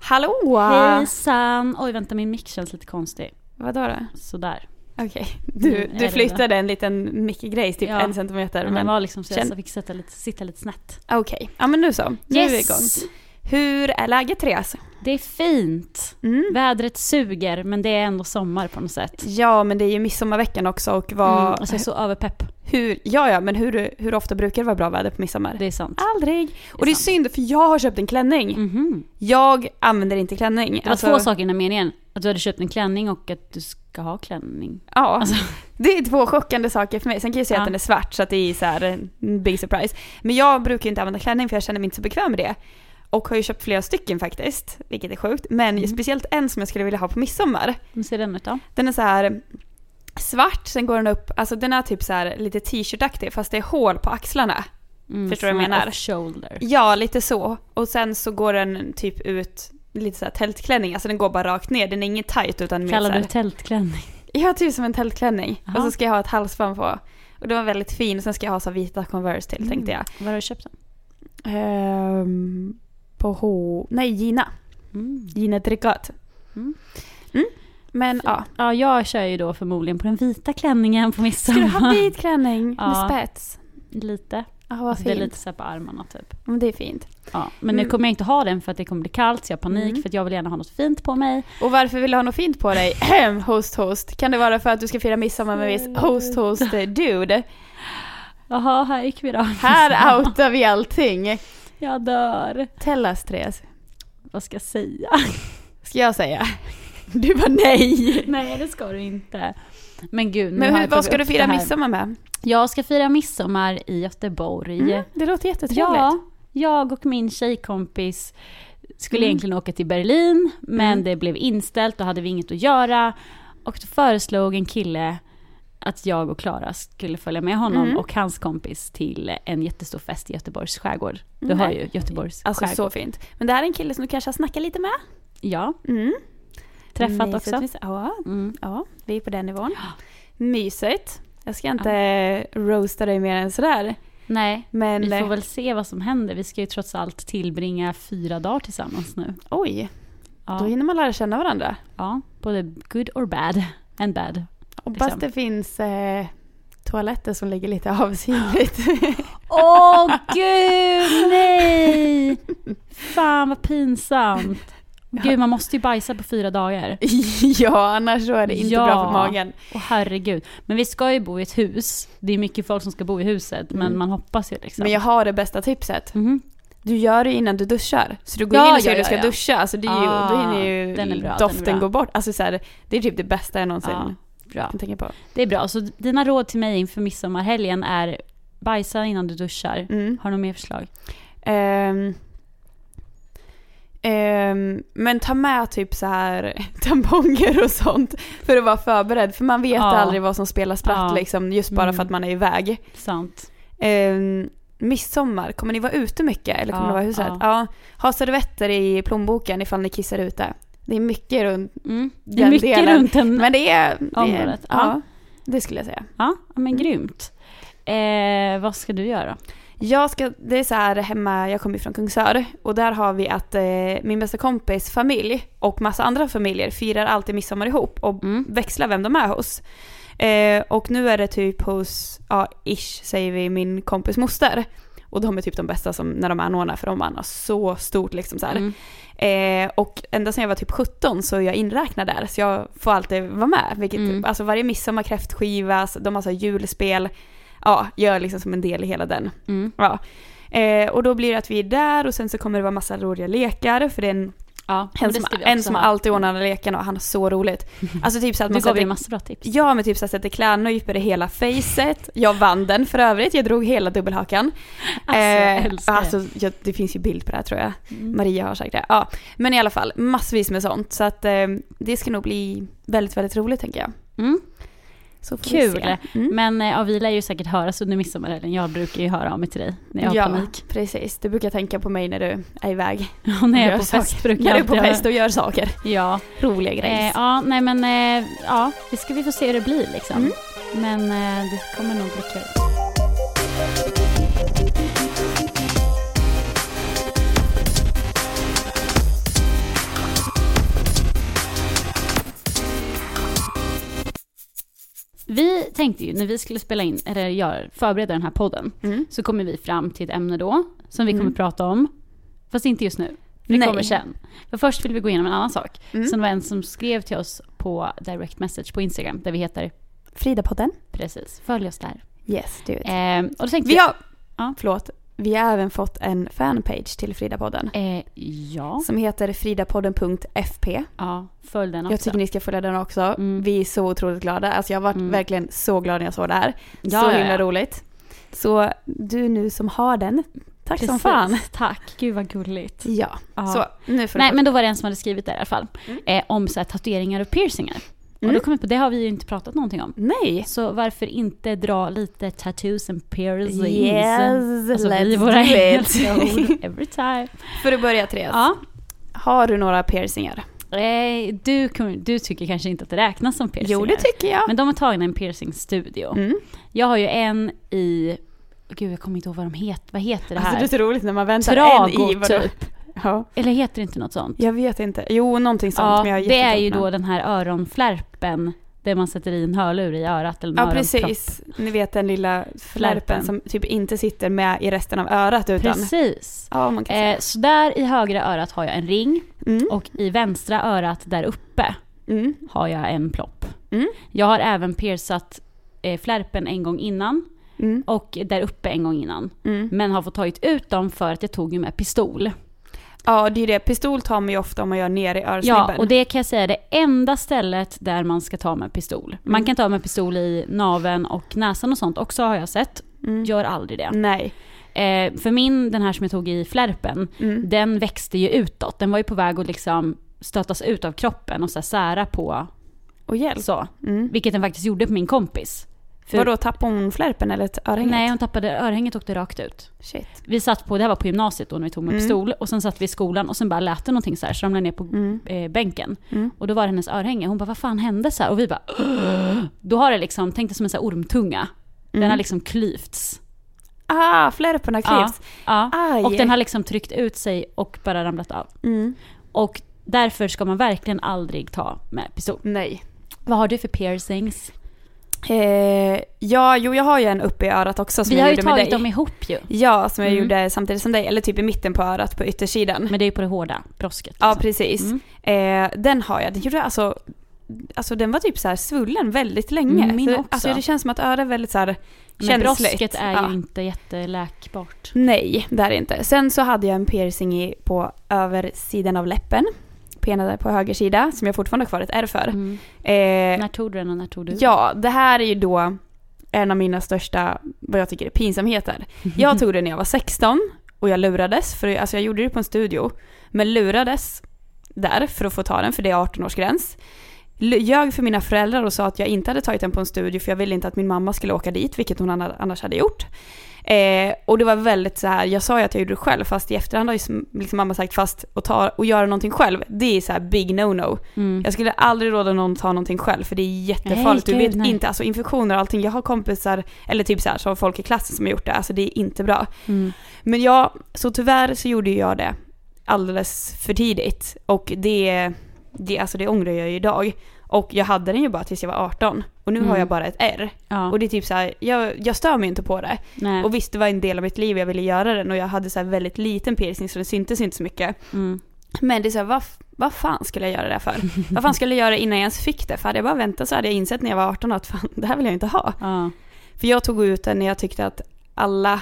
Hallå! Hejsan! Oj vänta min mick känns lite konstig. Vadå då? Sådär. Okej, du, Mm, du det flyttade en liten mickgrej typ Ja. en centimeter. Men Men den var liksom så känn- jag fick sätta lite, sitta lite snett. Okej, ja men nu så. Nu är vi igång. Hur är läget Therese? Det är fint. Mm. Vädret suger men det är ändå sommar på något sätt. Ja, men det är ju midsommarveckan också och vad... Mm, alltså jag är så överpepp. hur, ja, ja, men hur, hur ofta brukar det vara bra väder på midsommar? Det är sant. Aldrig. Och det är sant. synd för jag har köpt en klänning. Mhm. Jag använder inte klänning. Det var Alltså, två saker i den meningen. Att du hade köpt en klänning och att du ska ha klänning. Ja, Alltså. det är två chockande saker för mig. Sen kan jag säga Ja. att den är svart så att det är så här en big surprise. Men jag brukar inte använda klänning för jag känner mig inte så bekväm med det. Och har ju köpt flera stycken faktiskt, vilket är sjukt. Men Mm. speciellt en som jag skulle vilja ha på midsommar. Hur ser den ut då? Den är så här svart, sen går den upp, alltså den är typ så här lite t-shirtaktig fast det är hål på axlarna. Mm, Förstår du vad jag menar? Off-shoulder. Ja, lite så. Och sen så går den typ ut lite så här tältklänning, alltså den går bara rakt ner, den är ingen tight utan mer Kallar du tältklänning? Ja, typ som en tältklänning. Jaha. Och så ska jag ha ett halsband på. Och den var väldigt fin, och sen ska jag ha så vita Converse till tänkte jag. Var har du köpt den? Ehm, på H... Nej, Gina. Mm. Gina Drigot. Mm. Mm. Men ja. Ja, jag kör ju då förmodligen på den vita klänningen på Ska midsommar. du ha vit klänning med Ja. spets? Lite. Ja, vad Alltså, det är fint. lite så på armarna typ. Men det är fint. Ja, men nu Mm. kommer jag inte ha den för att det kommer bli kallt så jag har panik Mm. för att jag vill gärna ha något fint på mig. Och varför vill du ha något fint på dig? host, host. Kan det vara för att du ska fira midsommar med viss host, host dude? Jaha, här gick vi då. Här outar vi allting. Jag dör. Tell us, Therese. Vad ska jag säga? Ska jag säga? Du var nej. Nej, det ska du inte. Men gud, Men hur, vad ska du fira midsommar med? Jag ska fira midsommar i Göteborg. Mm, det låter jättetrevligt. Ja, jag och min tjejkompis skulle Mm. egentligen åka till Berlin, men Mm. det blev inställt, då hade vi inget att göra. Och då föreslog en kille att jag och Klara skulle följa med honom Mm. och hans kompis till en jättestor fest i Göteborgs skärgård. Du Nej. har ju Göteborgs Alltså skärgård. så fint. Men det här är en kille som du kanske har snackat lite med? Ja, Mm. träffat Mysigt, också. Ja, Mm. ja, vi är på den nivån. Mysigt. Jag ska inte roasta dig mer än sådär. Nej, Men, vi eh, får väl se vad som händer. Vi ska ju trots allt tillbringa fyra dagar tillsammans nu. oj, då Ja, hinner man lära känna varandra. ja både good or bad. And bad. Hoppas Liksom. det finns eh, toaletter som ligger lite avsidigt. Åh gud, nej! Fan vad pinsamt. Gud, man måste ju bajsa på fyra dagar. ja, annars så är det inte Ja. bra för magen. Åh herregud. Men vi ska ju bo i ett hus. Det är mycket folk som ska bo i huset, men Mm. man hoppas ju liksom. Men jag har det bästa tipset. Mhm. Du gör det innan du duschar. Så du går Ja, in och säger ja, att du ska duscha. Alltså det är ju, Ah, då hinner ju den är bra, doften gå bort. Alltså så här, det är typ det bästa jag någonsin bra. kan tänka på. Det är bra. Så dina råd till mig inför midsommarhelgen är bajsa innan du duschar. Mm. Har du några mer förslag? Ehm, ehm, men ta med typ så här tamponger och sånt för att vara förberedd. För man vet Ja. aldrig vad som spelar spratt Ja. liksom, just bara Mm. för att man är iväg. Sant. Um, midsommar, kommer ni vara ute mycket eller kommer Ja, ni vara i huset? ja. Ja. Ha servetter i plånboken ifall ni kissar ute. Det är mycket runt Mm. Det är den mycket delen. runt en... Men det är... Det är Området, ja. ja. det skulle jag säga. Ja, ja, men Mm. grymt. Eh, vad ska du göra? Jag ska, det är så här hemma, jag kommer från Kungsör och där har vi att eh, min bästa kompis familj och massa andra familjer firar alltid midsommar ihop och Mm. växlar vem de är hos. Eh, och nu är det typ hos, ja ish säger vi, min kompis moster. Och de är typ de bästa som när de anordnar för de anordnar så stort liksom så. Mm. Eh, och ända sedan jag var typ 17 så är jag inräknad där så jag får alltid vara med. Vilket, Mm. Alltså varje midsommar kräftskiva, de har så julspel. Ja, jag är liksom som en del i hela den. Mm. Ja. Eh, och då blir det att vi är där och sen så kommer det vara massa roliga lekar för det är en Ja, En som, en som alltid ordnar leken och han har så roligt. Alltså typ så att Du man gav ju sätter, massa bra tips. Ja men typ så att sätter klädnypor i hela facet. Jag vann den för övrigt, jag drog hela dubbelhakan. Alltså, jag Eh, det. alltså ja, det finns ju bild på det här tror jag. Mm. Maria har sagt det. Ja, men i alla fall massvis med sånt. Så att eh, det ska nog bli väldigt, väldigt roligt tänker jag. Mm. Så Kul. Mm. Men eh, ja, vi lär ju säkert höras under midsommarhelgen. Jag brukar ju höra av mig till dig när jag har ja, panik. precis. Du brukar tänka på mig när du är iväg. Och när jag är på fest brukar När jag du är på fest och gör saker. Ja. Roliga grejer. Eh, ja, nej men eh, ja, det ska vi få se hur det blir liksom. Mm. Men eh, det kommer nog bli kul. Vi tänkte ju när vi skulle spela in, eller gör, förbereda den här podden, Mm. så kommer vi fram till ett ämne då, som vi kommer Mm. prata om. Fast inte just nu. Det Nej. kommer sen. För först vill vi gå igenom en annan sak. Mm. Som var en som skrev till oss på direct message på Instagram, där vi heter Frida-podden. precis, följ oss där. Yes, do it. Eh, och då tänkte Vi har, Ja. förlåt, vi har även fått en fanpage till Frida-podden. Eh, ja, Som heter fridapodden.fp. ja, följ den också. Jag tycker ni ska följa den också. Mm. Vi är så otroligt glada. Alltså jag har varit Mm. verkligen så glad när jag såg det här. Ja, så ja, himla ja. roligt. Så du nu som har den, tack som Precis. fan. Tack, gud vad gulligt. Ja, Ja. så nu får Nej men då var det en som hade skrivit där i alla fall. Mm. Eh, om så här, tatueringar och piercingar. Och Mm. då kom jag på, det har vi ju inte pratat någonting om. Nej. Så varför inte dra lite tattoos and piercings? Yes, Alltså let's våra do it. every time. För att börja Therese, Ja. har du några piercingar? Eh, du, du tycker kanske inte att det räknas som piercingar. Jo, det tycker jag. Men de har tagit en piercingstudio. Mm. Jag har ju en i, gud jag kommer inte ihåg vad de heter, vad heter det Alltså här? det är så roligt när man väntar Trago en i vadå? typ. Ja, Eller heter det inte något sånt? jag vet inte. Jo, någonting sånt. Ja, men jag det är ju då den här öronflärpen där man sätter i en hörlur i örat eller en Ja precis, ni vet den lilla flärpen som typ inte sitter med i resten av örat utan... Precis. Ja, man kan säga. Eh, så där i högra örat har jag en ring Mm. och i vänstra örat där uppe Mm. har jag en plopp. Mm. Jag har även piercat eh, flärpen en gång innan Mm. och där uppe en gång innan. Mm. Men har fått tagit ut dem för att jag tog ju med pistol. Ja, det är det. Pistol tar man ju ofta om man gör ner i Ja, örsnibben. och det kan jag säga är det enda stället där man ska ta med pistol. Man Mm. kan ta med pistol i naven och näsan och sånt också har jag sett. Mm. Gör aldrig det. Nej. Eh, för min, den här som jag tog i flärpen, Mm. den växte ju utåt. Den var ju på väg att liksom stötas ut av kroppen och så sära på Och hjälp. så. Mm. Vilket den faktiskt gjorde på min kompis. För, Vadå, tappade hon flärpen eller ett örhänge? Nej, hon tappade örhänget och åkte rakt ut. Shit. Vi satt på, det här var på gymnasiet då när vi tog med Mm. pistol och sen satt vi i skolan och sen bara lät det någonting så här så ramlade ner på Mm. eh, bänken. Mm. Och då var det hennes örhänge. Hon bara, vad fan hände så här? Och vi bara, "Åh." Då har det liksom, tänk dig som en så här ormtunga. Den Mm. har liksom klyvts. Ah, flärpen har klyvts. Ja. Aj. Och den har liksom tryckt ut sig och bara ramlat av. Mm. Och därför ska man verkligen aldrig ta med pistol. Nej. Vad har du för piercings? Eh, ja, jo jag har ju en uppe i örat också som Vi jag har ju gjorde med tagit dig. dem ihop ju. Ja, som jag Mm. gjorde samtidigt som dig. Eller typ i mitten på örat på yttersidan. Men det är ju på det hårda brosket. Ja, liksom. precis. Mm. Eh, den har jag. Den gjorde alltså... Alltså den var typ så svullen väldigt länge. Mm, min så, också. Alltså det känns som att örat är väldigt så här Men känsligt. brosket är Ja. ju inte jätteläkbart. Nej, det är det inte. Sen så hade jag en piercing i, på översidan av läppen. På ena på höger sida, som jag fortfarande har kvar ett R för. Mm. Eh, När tog du den och när tog du? ja, det här är ju då en av mina största, vad jag tycker är pinsamheter. Jag tog det när jag var 16 och jag lurades, för alltså jag gjorde det på en studio. Men lurades där för att få ta den, för det är 18-årsgräns. L- Ljög för mina föräldrar och sa att jag inte hade tagit den på en studio för jag ville inte att min mamma skulle åka dit, vilket hon anna- annars hade gjort. Eh, och det var väldigt så här, jag sa ju att jag gjorde det själv fast i efterhand har ju som- liksom mamma sagt fast att ta och göra någonting själv, det är så här big no-no. Mm. Jag skulle aldrig råda någon att ta någonting själv för det är jättefarligt. Nej, du vet nej. inte, alltså infektioner och allting. Jag har kompisar, eller typ så här, har folk i klassen som har gjort det. Alltså det är inte bra. Mm. Men ja, så tyvärr så gjorde jag det alldeles för tidigt. Och det, det, alltså det ångrar jag ju idag. Och jag hade den ju bara tills jag var 18. Och nu har Mm. jag bara ett R. Ja. Och det är typ så här, jag, jag stör mig inte på det. Nej. Och visst, det var en del av mitt liv jag ville göra den och jag hade så väldigt liten piercing så det syntes inte så mycket. Mm. Men det är så här, vad, vad fan skulle jag göra det för? vad fan skulle jag göra innan jag ens fick det? För hade jag bara väntat så hade jag insett när jag var 18 att fan, det här vill jag inte ha. Ja. För jag tog ut den när jag tyckte att alla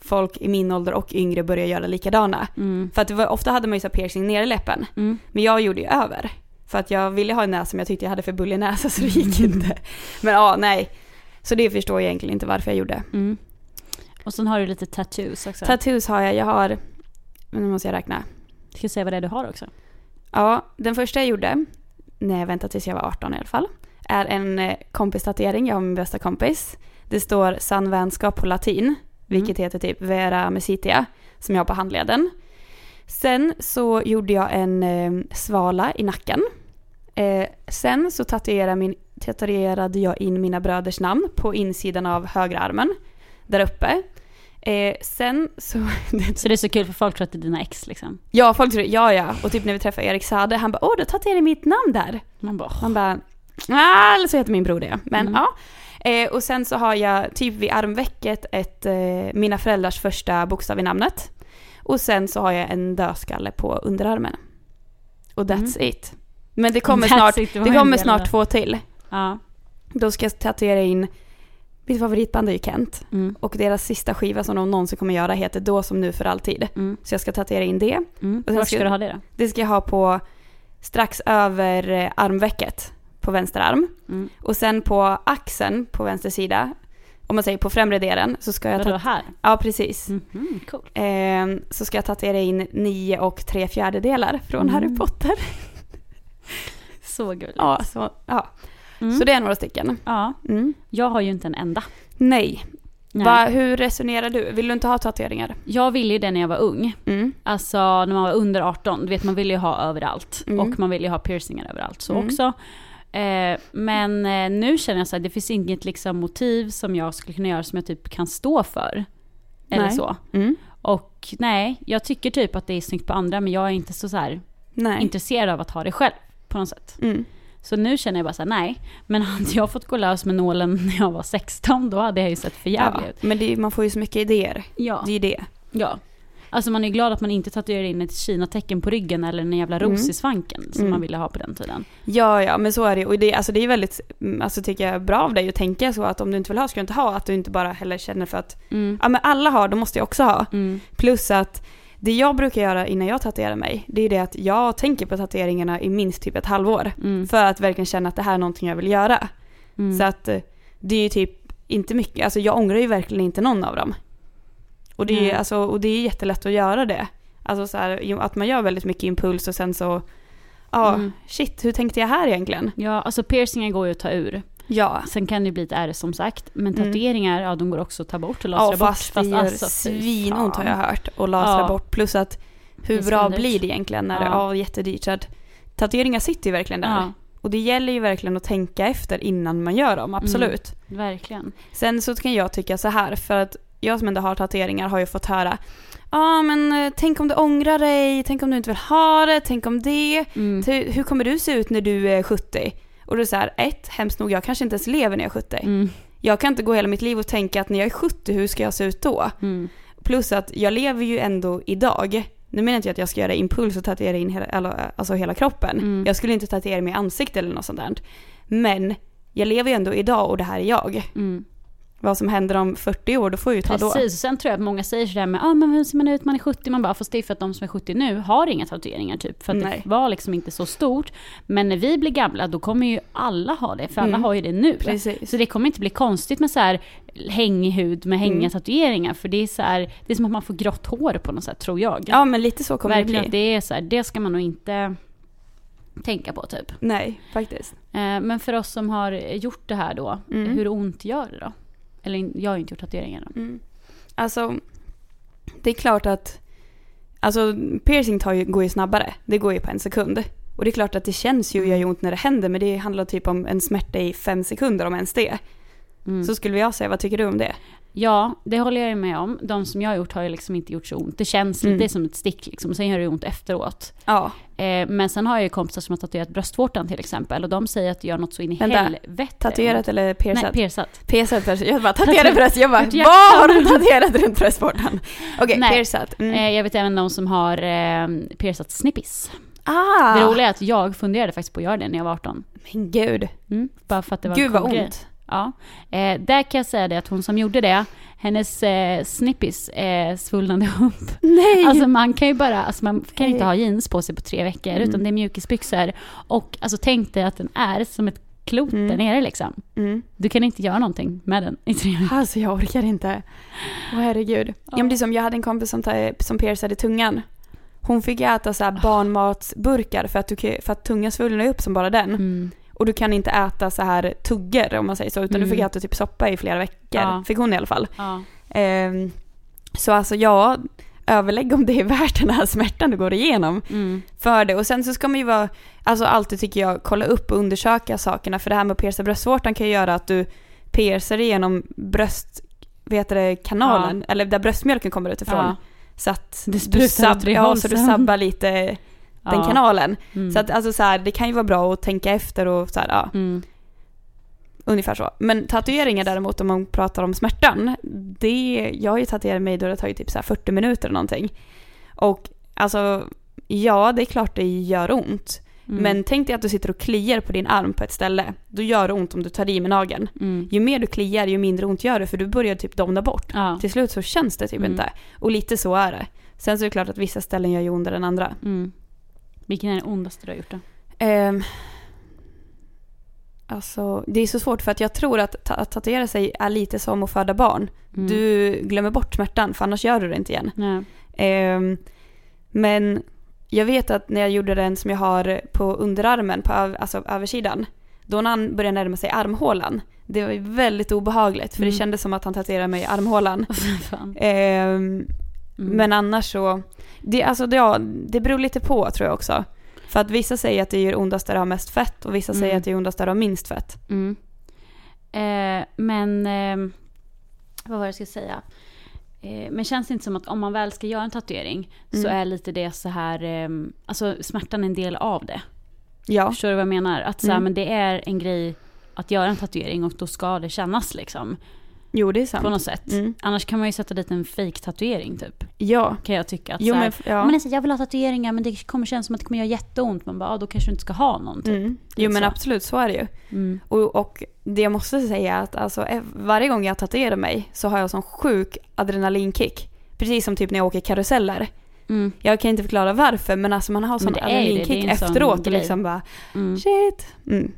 folk i min ålder och yngre börjar göra likadana. Mm. För att det var, ofta hade man ju så piercing nere i läppen. Mm. Men jag gjorde ju över. För att jag ville ha en näsa men jag tyckte jag hade för bullig näsa så det gick inte. Men ja, nej. Så det förstår jag egentligen inte varför jag gjorde. Mm. Och sen har du lite tattoos också. Tattoos har jag, jag har, nu måste jag räkna. Ska jag säga vad det är du har också? Ja, den första jag gjorde, när jag väntade tills jag var 18 i alla fall, är en eh, kompistatuering, jag har min bästa kompis. Det står sann vänskap på latin, vilket heter typ Vera Amicitia, som jag har på handleden. Sen så gjorde jag en eh, svala i nacken. Eh, sen så tatuerade, min, tatuerade jag in mina bröders namn på insidan av högra armen, där uppe. Eh, sen så... Så det är så kul för folk tror att det är dina ex liksom. ja, folk tror ja ja. Och typ när vi träffade Erik Sade, han bara åh du tatuerade mitt namn där. Man bara, Man bara, ah, eller så heter min bror det. Men Mm. ja. Eh, och sen så har jag typ vid armvecket ett, eh, mina föräldrars första bokstav i namnet. Och sen så har jag en dödskalle på underarmen. Och that's it. Men det kommer Mm. That's snart, det kommer snart två till. ja. Då ska jag tatuera in, mitt favoritband är ju Kent. Mm. Och deras sista skiva som de någonsin kommer göra heter Då som nu för alltid. Mm. Så jag ska tatuera in det. Mm. sen Var ska- ska du ha det då? Det ska jag ha på strax över eh, armvecket på vänster arm. Mm. Och sen på axeln på vänster sida, om man säger på främre delen, så ska jag Vadå här? Ja, precis. Mhm, cool. Eh, så ska jag tatuera in nio och tre fjärdedelar från Mm. Harry Potter. Så gulligt. Ja, så, ja. Mm. så det är några stycken. Ja, Mm. jag har ju inte en enda. Nej. Nej. Va, hur resonerar du? Vill du inte ha tatueringar? Jag ville ju det när jag var ung. Mm. Alltså när man var under 18, du vet man ville ju ha överallt. Mm. Och man ville ju ha piercingar överallt så Mm. också. Eh, men eh, nu känner jag så här, det finns inget liksom motiv som jag skulle kunna göra som jag typ kan stå för. Eller Nej. så. Mm. Och nej, jag tycker typ att det är snyggt på andra men jag är inte så, så här, intresserad av att ha det själv på något sätt. Mm. Så nu känner jag bara så här, nej. Men hade jag fått gå lös med nålen när jag var 16 då hade jag ju sett för Ja, jävligt ut. men det, man får ju så mycket idéer. Ja. Det är ju det. ja. Alltså man är glad att man inte tatuerar in ett Kina-tecken på ryggen eller en jävla ros Mm. i svanken som Mm. man ville ha på den tiden. Ja, ja, men så är det Och det, alltså det är väldigt, mm, alltså tycker jag, bra av dig att tänka så att om du inte vill ha ska du inte ha. Att du inte bara heller känner för att, Mm. ja men alla har, då måste jag också ha. Mm. Plus att det jag brukar göra innan jag tatuerar mig, det är det att jag tänker på tatueringarna i minst typ ett halvår. Mm. För att verkligen känna att det här är någonting jag vill göra. Mm. Så att eh, det är ju typ inte mycket, alltså jag ångrar ju verkligen inte någon av dem. Och det är, Nej. alltså, och det är jättelätt att göra det. Alltså så här, att man gör väldigt mycket impuls och sen så, ja, Mm. shit, hur tänkte jag här egentligen? Ja, alltså piercingar går ju att ta ur. Ja. Sen kan det bli ett ärr som sagt. Men Mm. tatueringar, ja de går också att ta bort och Ja, lasra bort. fast det gör alltså, svinont har jag hört. Och lasra Ja. bort. Plus att hur bra blir det egentligen när det, Ja. ja jättedyrt. Så att tatueringar sitter ju verkligen där. Ja, Och det gäller ju verkligen att tänka efter innan man gör dem, absolut. verkligen. Sen så kan jag tycka så här, för att jag som ändå har tatueringar har ju fått höra Ja ah, men eh, tänk om du ångrar dig, tänk om du inte vill ha det, tänk om det. Mm. Hur, hur kommer du se ut när du är 70? Och då är det så här, ett, hemskt nog, jag kanske inte ens lever när jag är 70. Mm. Jag kan inte gå hela mitt liv och tänka att när jag är 70, hur ska jag se ut då? Mm. Plus att jag lever ju ändå idag. Nu menar inte jag att jag ska göra impuls och tatuera in hela, alltså hela kroppen. Mm. Jag skulle inte tatuera mig i ansiktet eller något sånt där. Men jag lever ju ändå idag och det här är jag. Mm. Vad som händer om 40 år, då får jag ju ta då. Precis, och sen tror jag att många säger sådär med, ah, men hur ser man ut, man är 70, man bara, fast det är för att de som är 70 nu har inga tatueringar typ. För att Nej. det var liksom inte så stort. Men när vi blir gamla, då kommer ju alla ha det, för alla Mm. har ju det nu. Precis. Så det kommer inte bli konstigt med så här hängig hud med hängiga Mm. tatueringar, för det är så här, det är som att man får grått hår på något sätt, tror jag. Ja men lite så kommer Verkligen, det bli. det är så här, det ska man nog inte tänka på typ. Nej, faktiskt. Eh, Men för oss som har gjort det här då, Mm. hur ont gör det då? Eller jag har ju inte gjort tatueringar. Mm. Alltså, det är klart att Alltså piercing tar ju, går ju snabbare. Det går ju på en sekund. Och det är klart att det känns ju och gör ju ont när det händer men det handlar typ om en smärta i fem sekunder om ens det. Mm. Så skulle jag säga, vad tycker du om det? Ja, det håller jag med om. De som jag har gjort har ju liksom inte gjort så ont. Det känns Mm. lite som ett stick liksom. Sen gör det ont efteråt. Ja, Eh, men sen har jag ju kompisar som har tatuerat bröstvårtan till exempel. Och de säger att det gör något så in i Vänta, helvete. tatuerat eller Nej, piercat? piercat. piercat först. Jag bara tatuerat bröst. Jag bara, vad har du tatuerat runt bröstvårtan? Okej, Nej. piercat. Mm. Eh, jag vet även de som har eh, piercat snippis. ah! Det roliga är att jag funderade faktiskt på att göra det när jag var 18. Men gud. Mm, bara för att det var Gud vad cool grej. Ja. Eh, där kan jag säga det att hon som gjorde det, hennes eh, snippis eh, svullnade upp. Nej! Alltså man kan ju bara, alltså man kan Nej. inte ha jeans på sig på tre veckor Mm. utan det är mjukisbyxor. Och alltså tänk dig att den är som ett klot Mm. där nere liksom. mm. Du kan inte göra någonting med den i tre veckor. Alltså jag orkar inte. Åh herregud. Ja. men det är som, jag hade en kompis som, som piercade tungan. Hon fick äta så här barnmatsburkar för att, du, för att tungan svullnar upp som bara den. Mm. Och du kan inte äta så här tuggor om man säger så, utan du fick Mm. äta typ soppa i flera veckor. Ja. Fick hon i alla fall. Ja. Ehm, så alltså ja, överlägg om det är värt den här smärtan du går igenom Mm. för det. Och sen så ska man ju vara, alltså alltid tycker jag, kolla upp och undersöka sakerna. För det här med att pierca bröstvårtan kan ju göra att du piercar igenom bröst, heter det, kanalen, eller där bröstmjölken kommer utifrån. Ja. Så att Det du, sab- ja, så du sabbar lite den Ja. kanalen. Mm. Så att alltså så här, det kan ju vara bra att tänka efter och så här, ja, Mm. ungefär så. Men tatueringar däremot om man pratar om smärtan, det, jag har ju tatuerat mig då det har tagit typ så här 40 minuter eller någonting. Och alltså, ja det är klart det gör ont. Mm. Men tänk dig att du sitter och kliar på din arm på ett ställe. Då gör det ont om du tar i med nageln. Mm. Ju mer du kliar, ju mindre ont gör det för du börjar typ domna bort. Ja. Till slut så känns det typ Mm. inte. Och lite så är det. Sen så är det klart att vissa ställen gör ju ondare än andra. Vilken är den ondaste du har gjort då? Ehm, alltså, det är så svårt för att jag tror att, ta- att tatuera sig är lite som att föda barn. Mm. Du glömmer bort smärtan för annars gör du det inte igen. Ehm, men jag vet att när jag gjorde den som jag har på underarmen, på alltså översidan, då när han började närma sig armhålan, det var ju väldigt obehagligt för Mm. det kändes som att han tatuerade mig i armhålan. Fan. Ehm, Mm. Men annars så, det, alltså, det, ja, det beror lite på tror jag också. För att vissa säger att det gör ondast där det har mest fett och vissa säger Mm. att det gör ondast där det har minst fett. Mm. Eh, men, eh, vad var det jag skulle säga? Eh, men känns det inte som att om man väl ska göra en tatuering så Mm. är lite det så här, eh, alltså smärtan är en del av det. Ja. Förstår du vad jag menar? Att så här, Mm. men det är en grej att göra en tatuering och då ska det kännas liksom. Jo, det är På sant. något sätt. Mm. Annars kan man ju sätta dit en fake tatuering typ. Ja. Kan jag tycka. Att Jo, så här, men, ja. men det är så, jag vill ha tatueringar men det kommer kännas som att det kommer göra jätteont. Man bara, ah, då kanske du inte ska ha någon typ. mm. Jo men så. absolut, så är det ju. Mm. Och, och det jag måste säga är att alltså, varje gång jag tatuerar mig så har jag sån sjuk adrenalinkick. Precis som typ när jag åker karuseller. Mm. Jag kan inte förklara varför men alltså man har sån Men adrenalinkick en sån efteråt och liksom bara Mm. shit. Mm.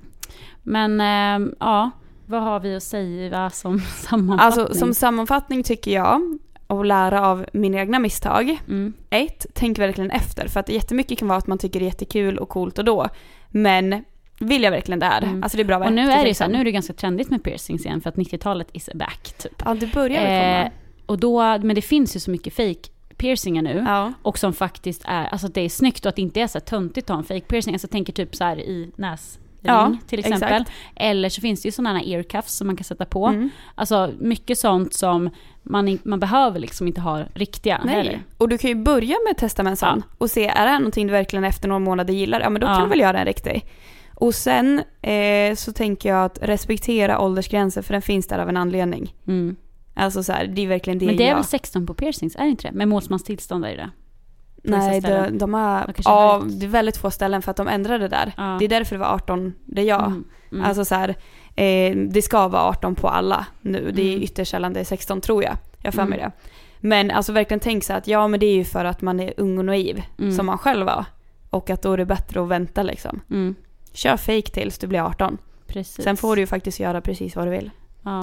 Men ehm, ja, vad har vi att säga som sammanfattning? Alltså som sammanfattning tycker jag, att lära av mina egna misstag. mm. Ett, tänk verkligen efter. För att jättemycket kan vara att man tycker det är jättekul och coolt och då. Men vill jag verkligen det här? Mm. Alltså det är bra att Och nu är det ju så här, nu är det ganska trendigt med piercings igen för att 90-talet is back typ. Ja, det börjar väl komma. Eh, och då, men det finns ju så mycket fake piercingar nu. ja. Och som faktiskt är, alltså det är snyggt och att det inte är så här töntigt att ha en fake piercing. Alltså tänker typ så här i näsring Ja, till exempel. exakt. Eller så finns det ju sådana här ear cuffs som man kan sätta på. Mm. Alltså mycket sånt som man, man behöver liksom inte ha riktiga Nej. heller. Och du kan ju börja med att testa med en sån och se, är det här någonting du verkligen efter några månader gillar? Ja men då Ja. kan du väl göra en riktig. Och sen eh, så tänker jag att respektera åldersgränser för den finns där av en anledning. Mm. Alltså så här, det är verkligen det Men det är jag... väl 16 på piercings, är det inte det? Med målsmanstillstånd är det Nej, de, de har... Ja, vet. det är väldigt få ställen för att de ändrade det där. Ja. Det är därför det var 18 där jag. Mm. Mm. Alltså så här, eh, det ska vara 18 på alla nu. Det är Mm. ytterst sällan det är 16 tror jag. Jag för mig Mm. det. Men alltså verkligen tänk så att ja men det är ju för att man är ung och naiv. Mm. Som man själv var. Och att då är det bättre att vänta liksom. Mm. Kör fake tills du blir 18. Precis. Sen får du ju faktiskt göra precis vad du vill. Ja.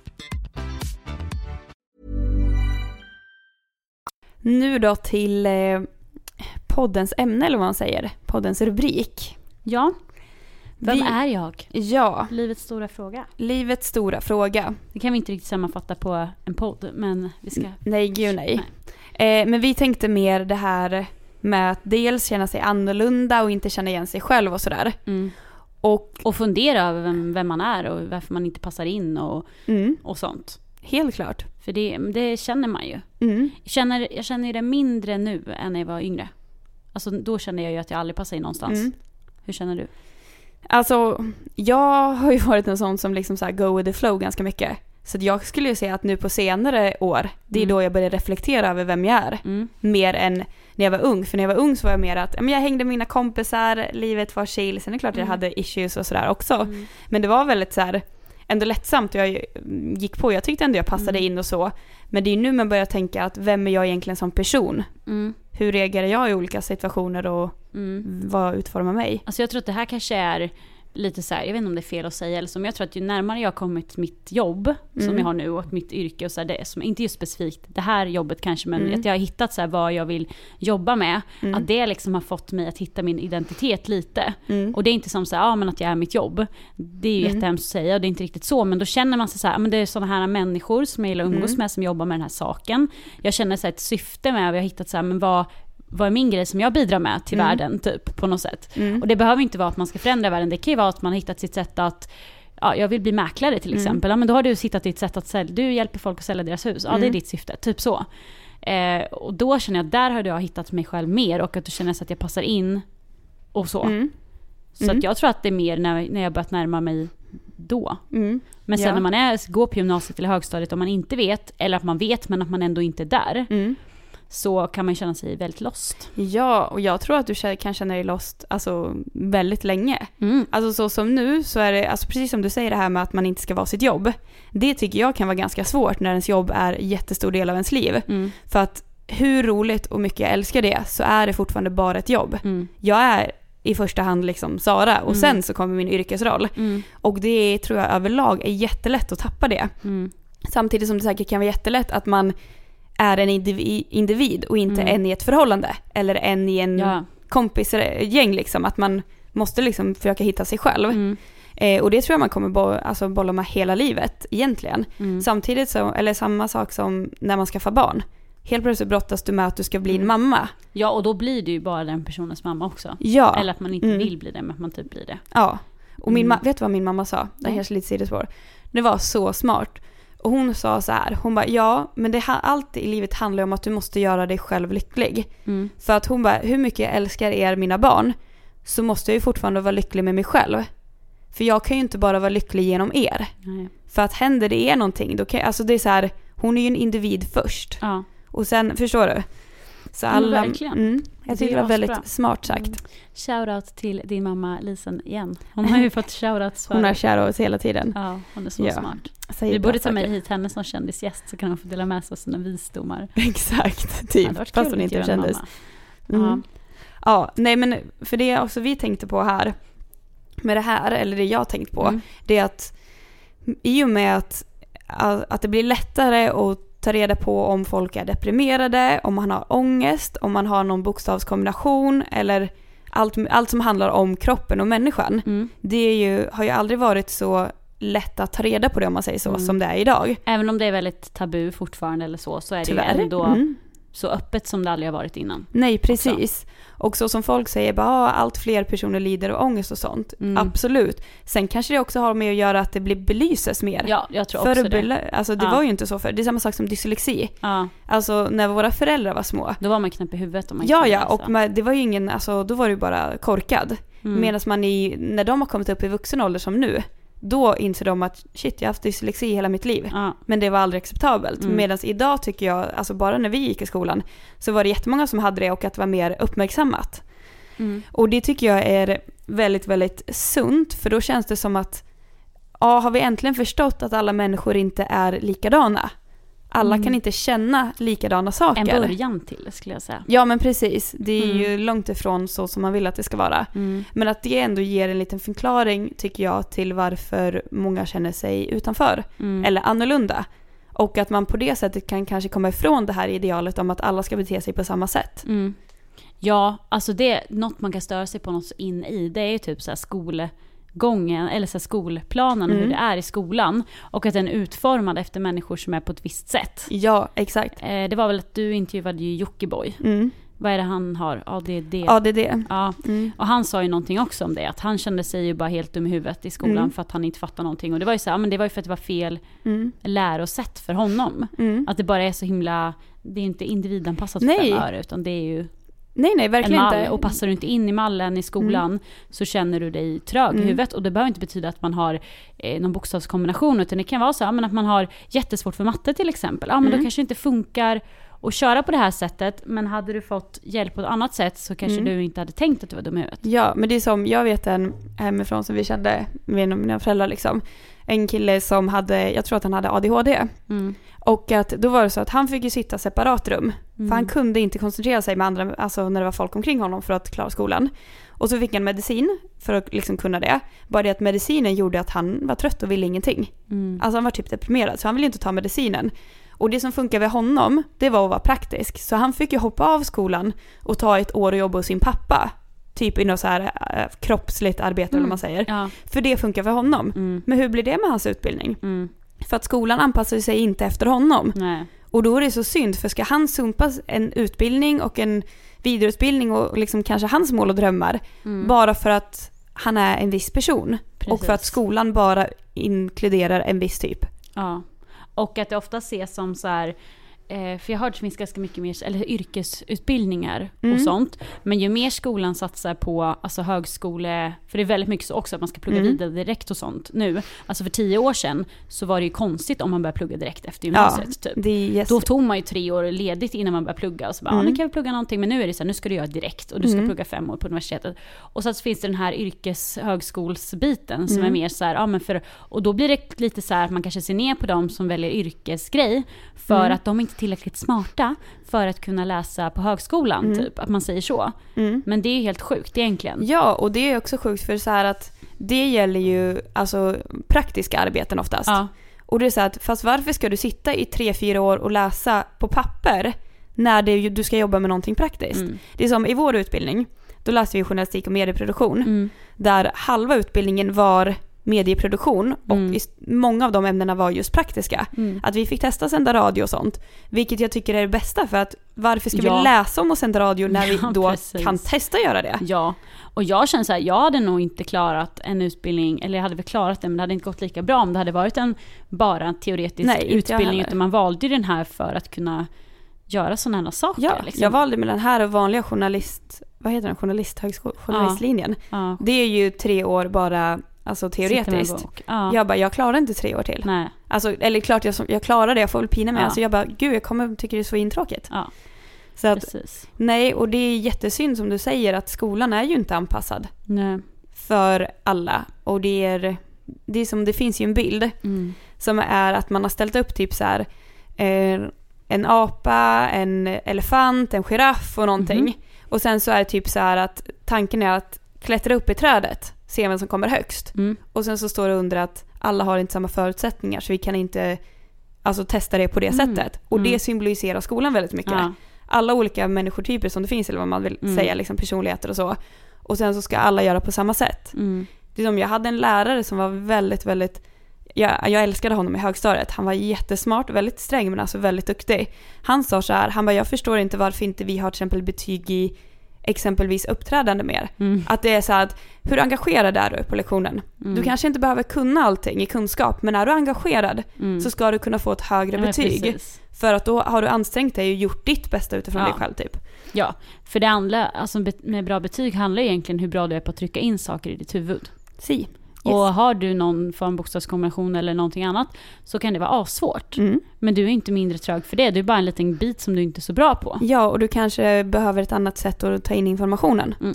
Nu då till eh, poddens ämne eller vad man säger. Poddens rubrik. Ja. Vem Vi- är jag? Ja, Livets stora fråga. livets stora fråga. Det kan vi inte riktigt sammanfatta på en podd, men vi ska... Nej, gud nej. Eh, men vi tänkte mer det här med att dels känna sig annorlunda och inte känna igen sig själv och sådär. Mm. Och Och fundera över vem, vem man är och varför man inte passar in och, mm, och sånt. helt klart. För det, det känner man ju. Mm, Jag känner, jag känner ju det mindre nu än när jag var yngre. Alltså då känner jag ju att jag aldrig passar in någonstans. mm. Hur känner du? Alltså, jag har ju varit en sån som liksom så här go with the flow ganska mycket. Så jag skulle ju säga att nu på senare år, det är Mm. då jag började reflektera över vem jag är. Mm. Mer än när jag var ung. För när jag var ung så var jag mer att men jag hängde med mina kompisar, livet var chill. Sen är det klart att jag Mm. hade issues och sådär också. Mm. Men det var väldigt så här, ändå lättsamt. Jag gick på, jag tyckte ändå jag passade Mm. in och så. Men det är nu man börjar tänka att vem är jag egentligen som person? Mm. Hur reagerar jag i olika situationer och Mm. vad utformar mig? Alltså jag tror att det här kanske är lite så här, jag vet inte om det är fel att säga eller så, men jag tror att ju närmare jag har kommit mitt jobb som Mm. jag har nu och mitt yrke och så här, det som, inte just specifikt det här jobbet kanske, men Mm. att jag har hittat så här vad jag vill jobba med, Mm. att det liksom har fått mig att hitta min identitet lite. Mm. Och det är inte som så här, ja men att jag är mitt jobb. Det är ju Mm. jättehemskt att säga och det är inte riktigt så, men då känner man sig så här, men det är sådana här människor som jag gillar att umgås Mm. med som jobbar med den här saken. Jag känner så här, ett syfte med, vi har hittat så här, men vad, vad är min grej som jag bidrar med till Mm. världen typ på något sätt. Mm. Och det behöver inte vara att man ska förändra världen, det kan ju vara att man har hittat sitt sätt att Ja, jag vill bli mäklare till Mm. exempel. Ja, men då har du hittat ditt sätt att sälja. Du hjälper folk att sälja deras hus. Ja, det är Mm. ditt syfte. Typ så. Eh, och då känner jag att där har jag hittat mig själv mer och att då känner att jag passar in och så. Mm. Så Mm. att jag tror att det är mer när, när jag börjat närma mig då. Mm. Men sen Ja. när man är, går på gymnasiet eller högstadiet och man inte vet, eller att man vet men att man ändå inte är där, Mm. Så kan man känna sig väldigt lost. Ja, och jag tror att du kan känna dig lost alltså, väldigt länge. Mm. Alltså så som nu så är det, alltså precis som du säger det här med att man inte ska vara sitt jobb. Det tycker jag kan vara ganska svårt när ens jobb är jättestor del av ens liv. Mm. För att hur roligt och mycket jag älskar det så är det fortfarande bara ett jobb. Mm. Jag är i första hand liksom Sara och Mm. sen så kommer min yrkesroll. Mm. Och det tror jag överlag är jättelätt att tappa det. Mm. Samtidigt som det säkert kan vara jättelätt att man är en indivi- individ och inte Mm. en i ett förhållande. Eller en i en Ja. kompisgäng liksom. Att man måste liksom försöka hitta sig själv. Mm. Eh, och det tror jag man kommer bo- alltså bolla med hela livet egentligen. Mm. Samtidigt så, eller samma sak som när man skaffar barn. Helt plötsligt brottas du med att du ska bli en Mm. mamma. ja, och då blir du ju bara den personens mamma också. Ja. Eller att man inte Mm. vill bli det, men att man typ blir det. Ja. Och min Mm. vet du vad min mamma sa? Det här är lite sidospår. Det var så smart. Och hon sa så här, hon bara ja, men det, allt i livet handlar om att du måste göra dig själv lycklig. Mm. För att hon bara, hur mycket jag älskar er mina barn, så måste jag ju fortfarande vara lycklig med mig själv. För jag kan ju inte bara vara lycklig genom er. Nej. För att händer det er någonting, då kan alltså det är så här, hon är ju en individ först. Ja. Och sen, förstår du? Så alla, verkligen. Mm, jag Det tycker det är var väldigt asbra. smart sagt. Mm. Shoutout till din mamma Lisen igen. Hon har ju fått shoutouts för Hon har oss hela tiden. Ja, hon är så Ja. smart. Säger Vi bra borde ta med hit henne som kändisgäst så kan hon få dela med sig av sina visdomar. Exakt, Det typ. varit Fast hon inte kändes. mamma. Mm. Ja, nej men för det också vi tänkte på här med det här, eller det jag tänkt på, Mm. det är att i och med att, att det blir lättare att ta reda på om folk är deprimerade, om man har ångest, om man har någon bokstavskombination eller allt, allt som handlar om kroppen och människan. Mm. Det är ju, har ju aldrig varit så lätt att ta reda på det om man säger så, Mm. som det är idag. Även om det är väldigt tabu fortfarande eller så, så är det Tyvärr. ju ändå Mm. Så öppet som det aldrig har varit innan. Nej, precis. Och så som folk säger, bara, ah, allt fler personer lider av ångest och sånt. Mm. Absolut. Sen kanske det också har med att göra att det blir belyses mer. Ja, jag tror Förr också det. alltså det Ja. var ju inte så för Det är samma sak som dyslexi. Ja, Alltså när våra föräldrar var små. då var man knäpp i huvudet om man Ja, ja, och med, det var ju ingen, alltså då var det ju bara korkad. Mm. Medan man i, när de har kommit upp i vuxen ålder som nu, då inser de att shit, jag har haft dyslexi hela mitt liv. Ja. Men det var aldrig acceptabelt. Mm. Medan idag tycker jag, alltså bara när vi gick i skolan, så var det jättemånga som hade det och att det var mer uppmärksammat. Mm. Och det tycker jag är väldigt, väldigt sunt, för då känns det som att, ja, har vi äntligen förstått att alla människor inte är likadana? Alla Mm. kan inte känna likadana saker. En början till skulle jag säga. Ja men precis, det är Mm. ju långt ifrån så som man vill att det ska vara. Mm. Men att det ändå ger en liten förklaring tycker jag till varför många känner sig utanför Mm. eller annorlunda. Och att man på det sättet kan kanske komma ifrån det här idealet om att alla ska bete sig på samma sätt. Mm. Ja, alltså det, något man kan störa sig på något in i, det är ju typ så här skolgången, eller så skolplanen, Mm. hur det är i skolan. Och att den är utformad efter människor som är på ett visst sätt. Ja, exakt. Eh, det var väl att du intervjuade ju Jockiboi. Mm. Vad är det han har? ADD? Det. Ja, Mm. och han sa ju någonting också om det, att han kände sig ju bara helt dum i huvudet i skolan Mm. för att han inte fattade någonting. Och det var ju så här, men det var ju för att det var fel Mm. lärosätt för honom. Mm. Att det bara är så himla, det är inte individanpassat Nej. för fem öre, utan det är ju Nej, nej, en verkligen mall. inte. Och passar du inte in i mallen i skolan så känner du dig trög Mm. i huvudet. Och det behöver inte betyda att man har eh, någon bokstavskombination, utan det kan vara så men att man har jättesvårt för matte till exempel. Ja, men Mm. då kanske det inte funkar att köra på det här sättet, men hade du fått hjälp på ett annat sätt så kanske Mm. du inte hade tänkt att du var dum i huvudet. Ja, men det är som, jag vet en hemifrån som vi kände med mina föräldrar liksom. En kille som hade, jag tror att han hade ADHD. Mm. Och att då var det så att han fick ju sitta separat rum. Mm. För han kunde inte koncentrera sig med andra, alltså när det var folk omkring honom för att klara skolan. Och så fick han medicin för att liksom kunna det. Bara det att medicinen gjorde att han var trött och ville ingenting. Mm. Alltså han var typ deprimerad så han ville inte ta medicinen. Och det som funkar med honom, det var att vara praktisk. Så han fick ju hoppa av skolan och ta ett år och jobba hos sin pappa. Typ i något så här äh, kroppsligt arbete eller Mm. vad man säger. Ja. För det funkar för honom. Mm. Men hur blir det med hans utbildning? Mm. För att skolan anpassar sig inte efter honom. Nej. Och då är det så synd, för ska han sumpa en utbildning och en vidareutbildning och liksom kanske hans mål och drömmar Mm. bara för att han är en viss person och för att Precis. skolan bara inkluderar en viss typ. Ja. Och att det ofta ses som så här, eh, för jag har hört att det finns ganska mycket mer, eller yrkesutbildningar Mm. och sånt. Men ju mer skolan satsar på alltså högskole, för det är väldigt mycket så också att man ska plugga Mm. vidare direkt och sånt nu. Alltså för tio år sedan så var det ju konstigt om man började plugga direkt efter gymnasiet typ. Det är yes. Då tog man ju tre år ledigt innan man började plugga och så bara, Mm. ja, nu kan vi plugga någonting, men nu är det så här, nu ska du göra direkt och du ska Mm. plugga fem år på universitetet. Och så finns det den här yrkeshögskolsbiten som Mm. är mer så här, ja men för, och då blir det lite så här att man kanske ser ner på dem som väljer yrkesgrej för Mm. att de inte tillräckligt smarta för att kunna läsa på högskolan, Mm. typ, att man säger så. Mm. Men det är helt sjukt egentligen. Ja, och det är också sjukt för så här att det gäller ju alltså praktiska arbeten oftast. Ja. Och det är så här att fast varför ska du sitta i tre, fyra år och läsa på papper när det, du ska jobba med någonting praktiskt? Mm. Det är som i vår utbildning, då läste vi journalistik och medieproduktion. Mm. där halva utbildningen var medieproduktion och Mm. många av de ämnena var just praktiska. Mm. Att vi fick testa sända radio och sånt, vilket jag tycker är det bästa för att varför ska Ja. vi läsa om att sända radio när vi Ja, då precis. kan testa göra det? Ja, och jag känner så här, jag hade nog inte klarat en utbildning, eller jag hade väl klarat det, men det hade inte gått lika bra om det hade varit en bara en teoretisk Nej, utbildning, utan man valde ju den här för att kunna göra sådana här saker. Ja, liksom. jag valde mellan här och vanliga journalist, vad heter den, journalisthögskola, journalistlinjen. ja. Det är ju tre år bara, alltså teoretiskt. Ja. Jag bara, jag klarar inte tre år till. Nej. Alltså, eller klart jag, jag klarar det, jag får väl pina mig. Ja. Alltså jag bara, gud jag kommer tycker det är så intråkigt. Ja, Så att, precis. nej, och det är jättesynd som du säger att skolan är ju inte anpassad. Nej. för alla. Och det är, det är som, det finns ju en bild Mm. som är att man har ställt upp typ så här eh, en apa, en elefant, en giraff och någonting. Mhm. Och sen så är det typ så här att tanken är att klättra upp i trädet, se vem som kommer högst. Mm. Och sen så står det under att alla har inte samma förutsättningar så vi kan inte alltså, testa det på det Mm. sättet. Och Mm. det symboliserar skolan väldigt mycket. Ja. Alla olika människotyper som det finns eller vad man vill Mm. säga, liksom personligheter och så. Och sen så ska alla göra på samma sätt. Mm. Det är som jag hade en lärare som var väldigt, väldigt jag, jag älskade honom i högstadiet. Han var jättesmart, väldigt sträng men alltså väldigt duktig. Han sa så här, han bara jag förstår inte varför inte vi har till exempel betyg i exempelvis uppträdande mer. Mm. Att det är så att, hur engagerad är du på lektionen? Mm. Du kanske inte behöver kunna allting i kunskap, men är du engagerad Mm. så ska du kunna få ett högre Ja, betyg. precis. För att då har du ansträngt dig och gjort ditt bästa utifrån Ja. dig själv typ. Ja, för det handlar, alltså med bra betyg handlar egentligen hur bra du är på att trycka in saker i ditt huvud. Si. Och har du någon form av bokstavskombination eller någonting annat så kan det vara assvårt. Mm. Men du är inte mindre trög för det. Du är bara en liten bit som du inte är så bra på. Ja, och du kanske behöver ett annat sätt att ta in informationen. Mm.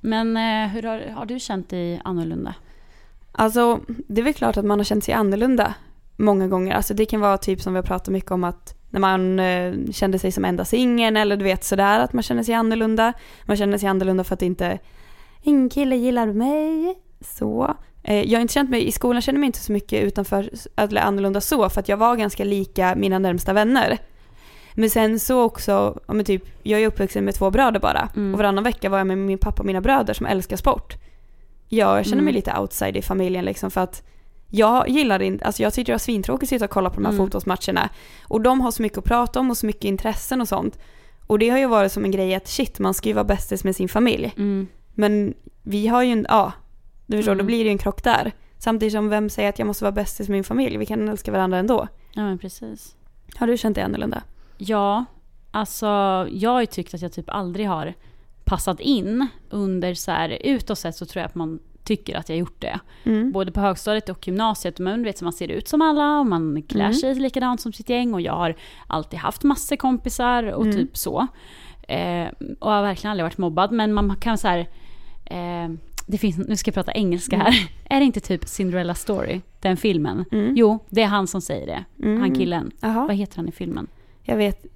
Men eh, hur har, har du känt dig annorlunda? Alltså, det är väl klart att man har känt sig annorlunda många gånger. Alltså det kan vara typ som vi har pratat mycket om att när man eh, kände sig som enda singeln eller du vet sådär att man känner sig annorlunda. Man känner sig annorlunda för att inte ingen kille gillar mig. Så. Eh, jag har inte känt mig, i skolan känner jag mig inte så mycket utanför, eller annorlunda så för att jag var ganska lika mina närmsta vänner. Men sen så också, ja, men typ, jag är uppvuxen med två bröder bara. Mm. Och varannan vecka var jag med min pappa och mina bröder som älskar sport. Jag känner mig Mm. lite outside i familjen liksom för att jag gillar inte, alltså jag tycker det var svintråkigt att sitta och kolla på de här Mm. fotbollsmatcherna. Och de har så mycket att prata om och så mycket intressen och sånt. Och det har ju varit som en grej att shit, man ska ju vara bästis med sin familj. Mm. Men vi har ju en, ja, du förstår, Mm. då blir det ju en krock där. Samtidigt som vem säger att jag måste vara bästis med min familj? Vi kan älska varandra ändå. Ja men precis. Har du känt dig annorlunda? Ja, alltså jag har ju tyckt att jag typ aldrig har passat in under så här, utåt sett så tror jag att man tycker att jag gjort det. Mm. Både på högstadiet och gymnasiet. Man vet man ser ut som alla och man klär Mm. sig likadant som sitt gäng och jag har alltid haft massor kompisar och Mm. typ så. Eh, och har verkligen aldrig varit mobbad men man kan så här, eh, det finns, nu ska jag prata engelska här. Är det inte typ Cinderella Story, den filmen? Mm. Jo, det är han som säger det. Mm. Han killen. Jaha, Vad heter han i filmen? jag vet.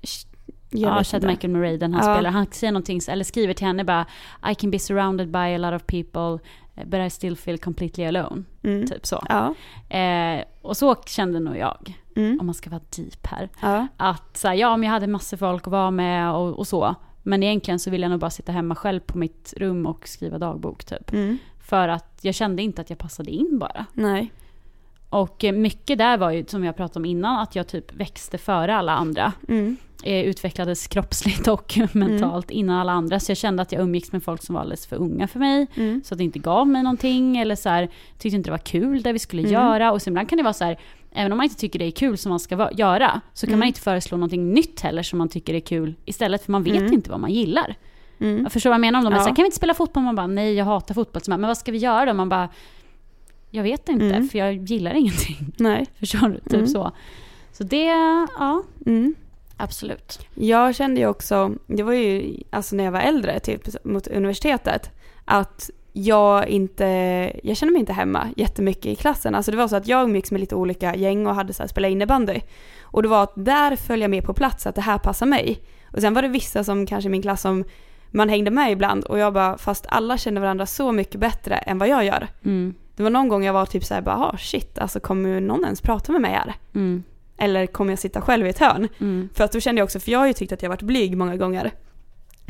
Jag ja, Chad. Michael Murray, den han Ja. spelar. Han säger någonting, eller skriver till henne bara I can be surrounded by a lot of people but I still feel completely alone. Mm. Typ så. Ja. Eh, och så kände nog jag, Mm. om man ska vara deep här. Ja. Att så här, ja, om jag hade massor folk att vara med och, och så. Men egentligen så vill jag nog bara sitta hemma själv på mitt rum och skriva dagbok typ. Mm. För att jag kände inte att jag passade in bara. Nej. Och eh, mycket där var ju, som jag pratade om innan, att jag typ växte före alla andra. Mm. Eh, utvecklades kroppsligt och mentalt innan alla andra. Så jag kände att jag umgicks med folk som var alldeles för unga för mig. Mm. Så att det inte gav mig någonting. Eller så här, tyckte inte det var kul det vi skulle Mm. göra. Och så ibland kan det vara så här, även om man inte tycker det är kul som man ska göra. Så kan Mm. man inte föreslå någonting nytt heller som man tycker är kul. Istället för man vet Mm. inte vad man gillar. Mm. Jag förstår vad jag menar om de Ja. här, kan vi inte spela fotboll? Man bara, nej jag hatar fotboll. Så men vad ska vi göra då? Man bara, jag vet inte Mm. för jag gillar ingenting. Nej. Förstår du? Typ Mm. så. Så det, ja, Mm. Absolut. Jag kände ju också, det var ju alltså när jag var äldre, typ mot universitetet, att jag inte, jag kände mig inte hemma jättemycket i klassen. Alltså det var så att jag umgicks med lite olika gäng och hade så här spelat innebandy. Och det var att där föll jag med på plats att det här passar mig. Och sen var det vissa som kanske i min klass som man hängde med ibland och jag bara, fast alla känner varandra så mycket bättre än vad jag gör. Mm. Det var någon gång jag var typ såhär bara, ah, shit, alltså kommer någon ens prata med mig här? Mm. Eller kommer jag sitta själv i ett hörn? Mm. För att då kände jag också, för jag har ju tyckt att jag varit blyg många gånger.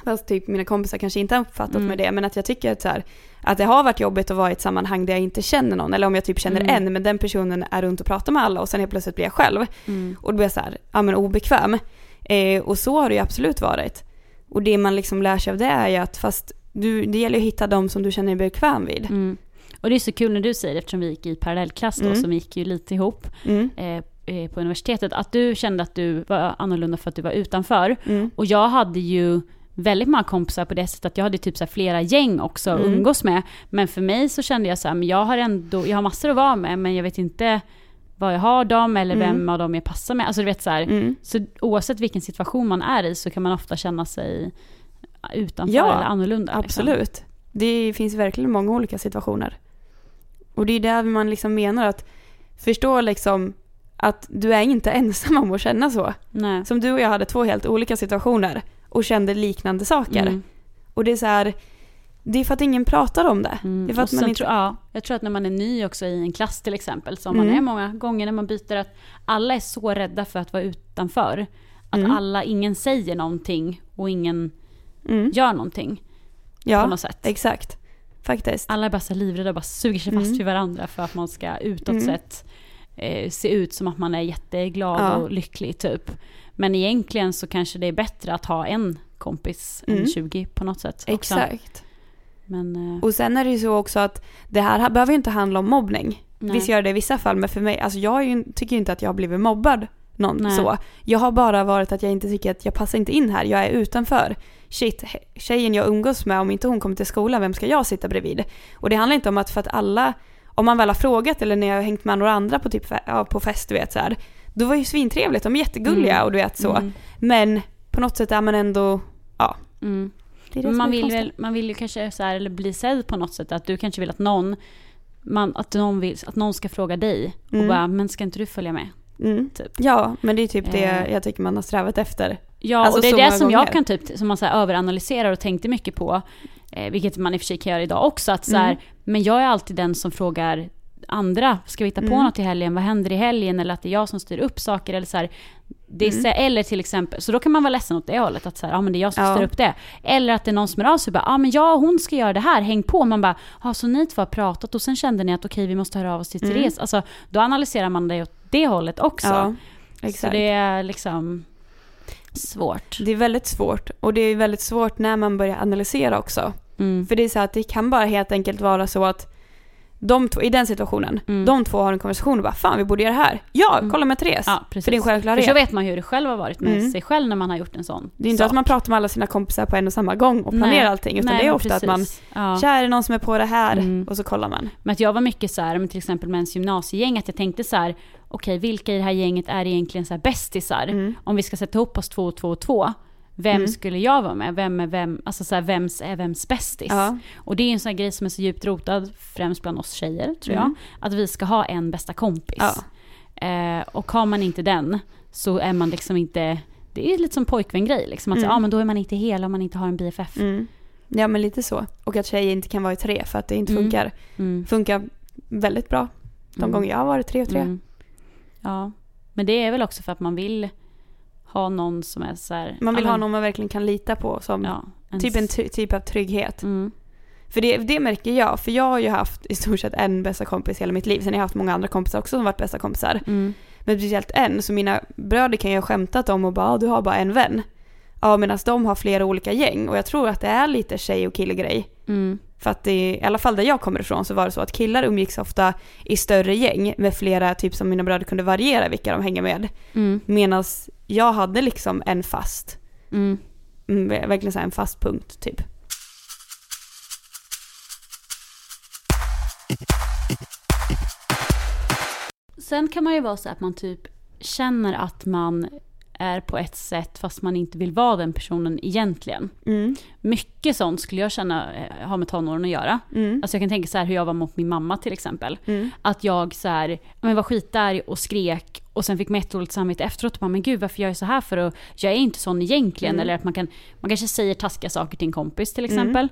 Fast typ mina kompisar kanske inte har uppfattat Mm. med det, men att jag tycker att, så här, att det har varit jobbigt att vara i ett sammanhang där jag inte känner någon. Eller om jag typ känner Mm. en, men den personen är runt och pratar med alla och sen helt plötsligt blir jag själv. Mm. Och då blir jag så här, ja men obekväm. Eh, och så har det ju absolut varit. Och det man liksom lär sig av det är ju att fast du, det gäller att hitta dem som du känner dig bekväm vid. Mm. Och det är så kul när du säger det, eftersom vi gick i parallellklass då, Mm. som vi gick ju lite ihop Mm. eh, på universitetet, att du kände att du var annorlunda för att du var utanför. Mm. Och jag hade ju väldigt många kompisar på det sättet att jag hade typ så flera gäng också att Mm. umgås med. Men för mig så kände jag så här, men jag har ändå, jag har massor att vara med, men jag vet inte vad jag har dem eller Mm. vem av dem jag passar med. Alltså du vet så här, Mm. så oavsett vilken situation man är i så kan man ofta känna sig utanför Ja, eller annorlunda. liksom. Absolut. Det finns verkligen många olika situationer. Och det är där man liksom menar att förstå liksom att du är inte ensam om att känna så. Nej. Som du och jag hade två helt olika situationer och kände liknande saker. Mm. Och det är så här, det är för att ingen pratar om det. Mm. Det är för att man inte... tror, ja, jag tror att när man är ny också i en klass till exempel, som man Mm. är många gånger när man byter, att alla är så rädda för att vara utanför. Att Mm. alla, ingen säger någonting och ingen Mm. gör någonting på Ja, något sätt. exakt. Faktiskt. Alla är bara så livrädda och bara suger sig fast Mm. vid varandra för att man ska utåt sett eh, se ut som att man är jätteglad Ja. och lycklig typ. Men egentligen så kanske det är bättre att ha en kompis Mm. än 20 på något sätt. också. Exakt. Men, eh, Och sen är det ju så också att det här behöver ju inte handla om mobbning. nej. Visst gör det i vissa fall, men för mig, alltså jag ju, tycker ju inte att jag har blivit mobbad någon Nej. så. Jag har bara varit att jag inte tycker att jag passar inte in här, jag är utanför. Shit, tjejen jag umgås med, om inte hon kommer till skolan, vem ska jag sitta bredvid? Och det handlar inte om att för att alla, om man väl har frågat eller när jag har hängt med några andra på, typ, ja, på fest, du vet så här. Då var det ju svintrevligt, de är jättegulliga Mm. och du vet så. Mm. Men på något sätt är man ändå, ja. Mm. Det det man vill, väl, man vill ju kanske så här, eller bli sedd på något sätt. Att du kanske vill att någon, man, att någon, vill, att någon ska fråga dig. Mm. Och bara, men ska inte du följa med? Mm. Typ. Ja, men det är typ det Eh. jag tycker man har strävat efter. Ja, Alltså, och det är det som jag gånger. kan typ, som man så överanalyserar och tänkte mycket på. Eh, vilket man i och för sig kan göra idag också. Att så här, Mm. Men jag är alltid den som frågar andra, ska vi hitta på Mm. något i helgen? Vad händer i helgen? Eller att det är jag som styr upp saker. Eller, så här, det är Mm. eller till exempel, så då kan man vara ledsen åt det hållet. Att så här, ja, men det är jag som Ja. styr upp det. Eller att det är någon som är av sig och bara, ja men jag och hon ska göra det här, häng på. Man bara, ja så ni två har pratat och sen kände ni att okej vi måste höra av oss till Mm. Therese. Alltså då analyserar man det åt det hållet också. Ja, så det är liksom svårt. Det är väldigt svårt. Och det är väldigt svårt när man börjar analysera också. Mm. För det är så att det kan bara helt enkelt vara så att de två, i den situationen, Mm. de två har en konversation och bara fan vi borde göra det här. Ja, Mm. kolla med Therese. Ja, precis. För det är en För självklarhet. så vet man hur det själv har varit med Mm. sig själv när man har gjort en sån Det är inte sak. att man pratar med alla sina kompisar på en och samma gång och planerar Nej. allting. Utan Nej, det är ofta att man, precis. Ja. tja är det någon som är på det här? Mm. Och så kollar man. Men att jag var mycket så här, till exempel med ens gymnasiegäng, att jag tänkte så här, okej vilka i det här gänget är egentligen så här bästisar? Mm. Om vi ska sätta ihop oss två och två och två, vem Mm. skulle jag vara med? Vem är vem, alltså så här, vems är vems bästis? Ja. Och det är en sån här grej som är så djupt rotad, främst bland oss tjejer tror jag, Mm. att vi ska ha en bästa kompis. Ja. Eh, och har man inte den så är man liksom inte, det är lite som pojkvän-grej liksom, att Mm. så, ja men då är man inte hel om man inte har en BFF. Mm. Ja men lite så. Och att tjejer inte kan vara i tre för att det inte Mm. funkar. Mm. Funkar väldigt bra de gånger jag har varit tre och tre. Ja, men det är väl också för att man vill ha någon som är så här, Man vill ja, ha någon man verkligen kan lita på som ja, ens- typ en ty- typ av trygghet. Mm. För det, det märker jag, för jag har ju haft i stort sett en bästa kompis hela mitt liv. Sen har jag haft många andra kompisar också som varit bästa kompisar. Mm. Men speciellt en, så mina bröder kan ju ha skämtat om och bara "Ah, du har bara en vän. Ja medan de har flera olika gäng och jag tror att det är lite tjej och killgrej. Mm. För att det, i alla fall där jag kommer ifrån så var det så att killar umgicks ofta i större gäng med flera, typ som mina bröder kunde variera vilka de hänger med. Mm. Medan jag hade liksom en fast, Mm. mm, verkligen så en fast punkt typ. Sen kan man ju vara så att man typ känner att man är på ett sätt fast man inte vill vara den personen egentligen. Mm. Mycket sånt skulle jag känna eh, har med tonåren att göra. Mm. Alltså jag kan tänka så här hur jag var mot min mamma till exempel. Mm. Att jag så här, men var skitarg och skrek och sen fick mig jättedåligt samvete efteråt. Och bara, men gud varför gör jag så här för? Och jag är inte sån egentligen. Mm. Eller att man, kan, man kanske säger taskiga saker till en kompis till exempel.